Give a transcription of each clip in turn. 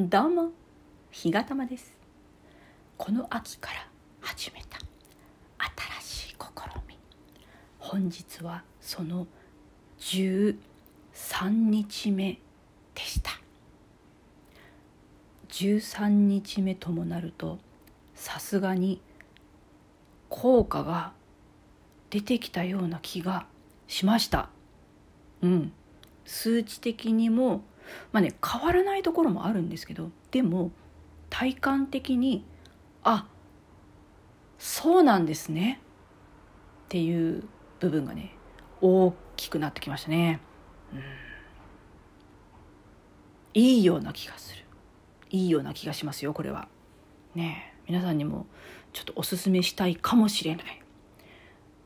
どうも日がたまです。この秋から始めた。新しい試み。本日はその13日目でした。13日目ともなるとさすがに効果が出てきたような気がしました。うん。数値的にもまあね変わらないところもあるんですけどでも体感的にあそうなんですねっていう部分がね大きくなってきましたね。うんいいような気がするいいような気がしますよこれは。ね皆さんにもちょっとおすすめしたいかもしれない。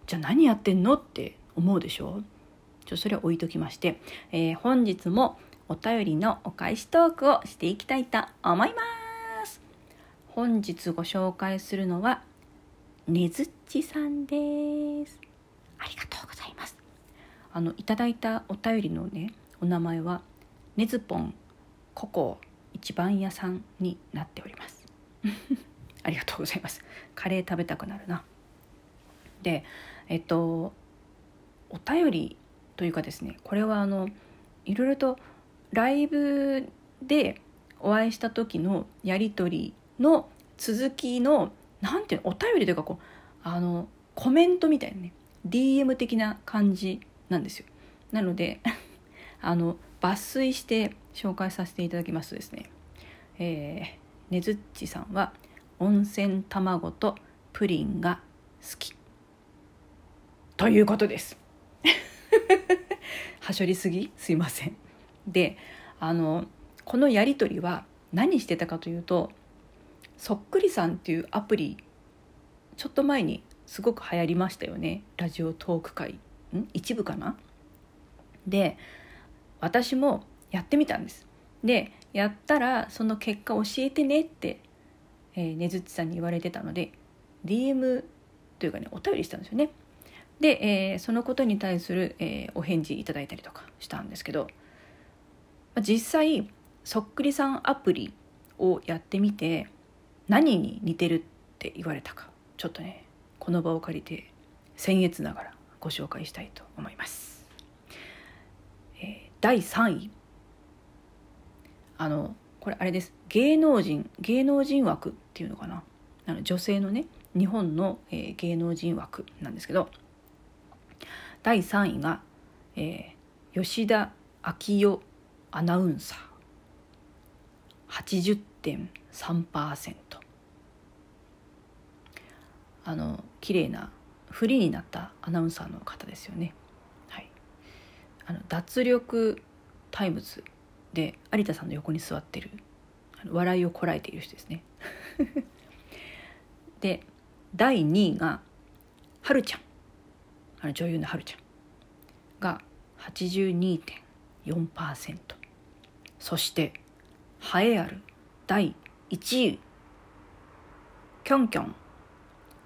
じゃあ何やってんの？って思うでしょ？ちょそれは置いときまして、えー、本日もお便りのお返しトークをしていきたいと思います。本日ご紹介するのはねずっちさんです。ありがとうございます。あのいただいたお便りのねお名前はねずぽんココ一番屋さんになっております。ありがとうございます。カレー食べたくなるな。でえっとお便りというかですねこれはあのいろいろとライブでお会いした時のやり取りの続きの何ていうのお便りというかこうあのコメントみたいなね DM 的な感じなんですよ。なので あの抜粋して紹介させていただきますとですね、えー、ねずっちさんは温泉卵とプリンが好きということです。はしょりすぎ？すいません。であのこのやり取りは何してたかというとそっくりさんっていうアプリちょっと前にすごく流行りましたよね。ラジオトーク会。ん？一部かな？で私もやってみたんです。でやったらその結果教えてねって、えー、ねずっちさんに言われてたので DM というかねお便りしたんですよね。で、えー、そのことに対する、えー、お返事いただいたりとかしたんですけど実際そっくりさんアプリをやってみて何に似てるって言われたかちょっとねこの場を借りて僭越ながらご紹介したいと思います。えー、第3位。あのこれあれです。芸能人芸能人枠っていうのかな。あの女性のね日本の、えー、芸能人枠なんですけど第3位が、えー、吉田昭代アナウンサー80.3%あの綺麗なフリーになったアナウンサーの方ですよね。はい、あの脱力タイムズで有田さんの横に座ってる笑いをこらえている人ですね。で第2位がはるちゃんあの女優のはるちゃんが82.4%。そして栄えある。第1位。キョンキョン。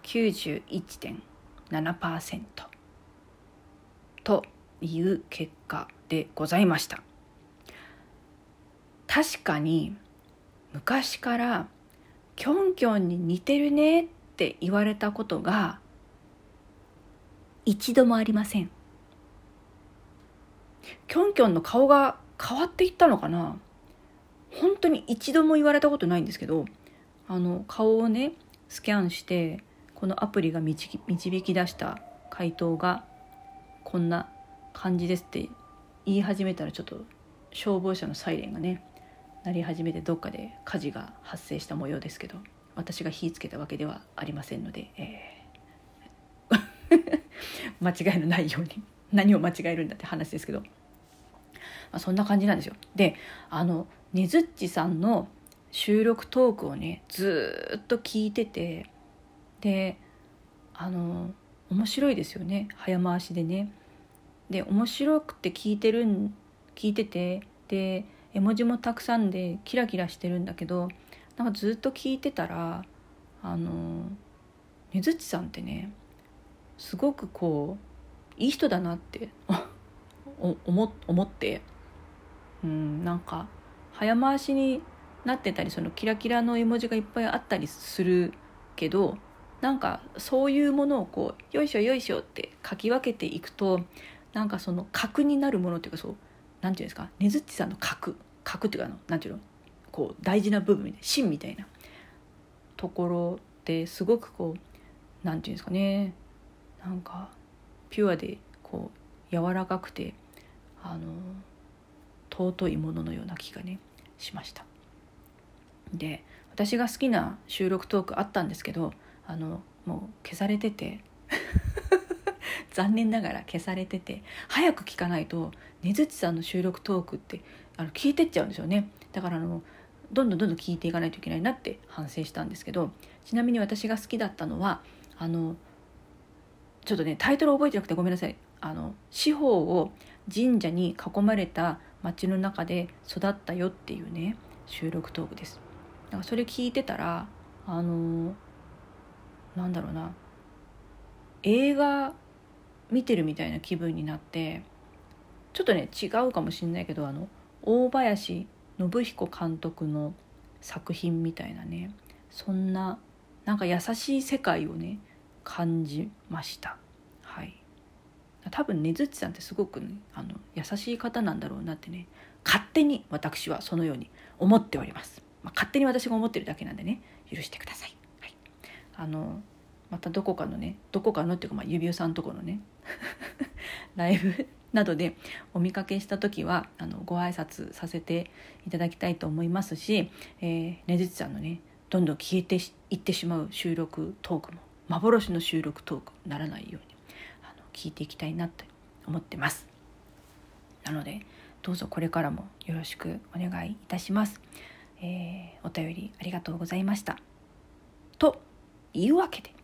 91.7%という結果でございました。確かに昔からキョンキョンに似てるね。って言われたことが一度もありません。キョンキョンの顔が変わっていったのかな？本当に一度も言われたことないんですけどあの顔をねスキャンしてこのアプリが導き出した回答がこんな感じですって言い始めたらちょっと消防車のサイレンがね鳴り始めてどっかで火事が発生した模様ですけど私が火つけたわけではありませんので、えー。間違いのないように何を間違えるんだって話ですけどまあ、そんな感じなんですよ。であのねずっちさんの収録トークをねずっと聞いててであの面白いですよね早回しでね。で面白くて聞いてるん聞いててで絵文字もたくさんでキラキラしてるんだけどなんかずっと聞いてたらあのねずっちさんってねすごくこういい人だなって 思思ってうんなんか早回しになってたりそのキラキラの絵文字がいっぱいあったりするけどなんかそういうものをこうよいしょよいしょって書き分けていくとなんかその核になるものっていうかそうなんていうんですかねずっちさんの核核っていうかあのなんていうのこう大事な部分芯みたいなところってすごくこうなんていうんですかねなんかピュアでこう柔らかくてあの尊いもののような気がねしました。で私が好きな収録トークあったんですけどあのもう消されてて 残念ながら消されてて早く聞かないとねずっちさんの収録トークってあの聞いてっちゃうんですよねだからあのどんどんどんどん聞いていかないといけないなって反省したんですけどちなみに私が好きだったのはあのちょっとねタイトル覚えてなくてごめんなさいあの四方を神社に囲まれた町の中で育ったよっていうね収録トークです。だからそれ聞いてたらあのなんだろうな映画見てるみたいな気分になってちょっとね違うかもしんないけどあの大林信彦監督の作品みたいなねそんななんか優しい世界をね感じました。多分ねずっちさんってすごく、ね、あの優しい方なんだろうなってね勝手に私はそのように思っております、まあ、勝手に私が思ってるだけなんでね許してください、はい、あのまたどこかのねどこかのっていうか、まあ、指輪さんとこのね ライブなどでお見かけした時はあのご挨拶させていただきたいと思いますし、えー、ねずちさんのねどんどん消えていってしまう収録トークも幻の収録トークにならないように。聞いていきたいなと思ってますなのでどうぞこれからもよろしくお願いいたします、えー、お便りありがとうございましたというわけで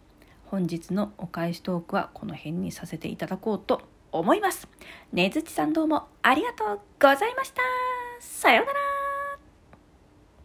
本日のお返しトークはこの辺にさせていただこうと思います。ねずちさんどうもありがとうございました。さようなら。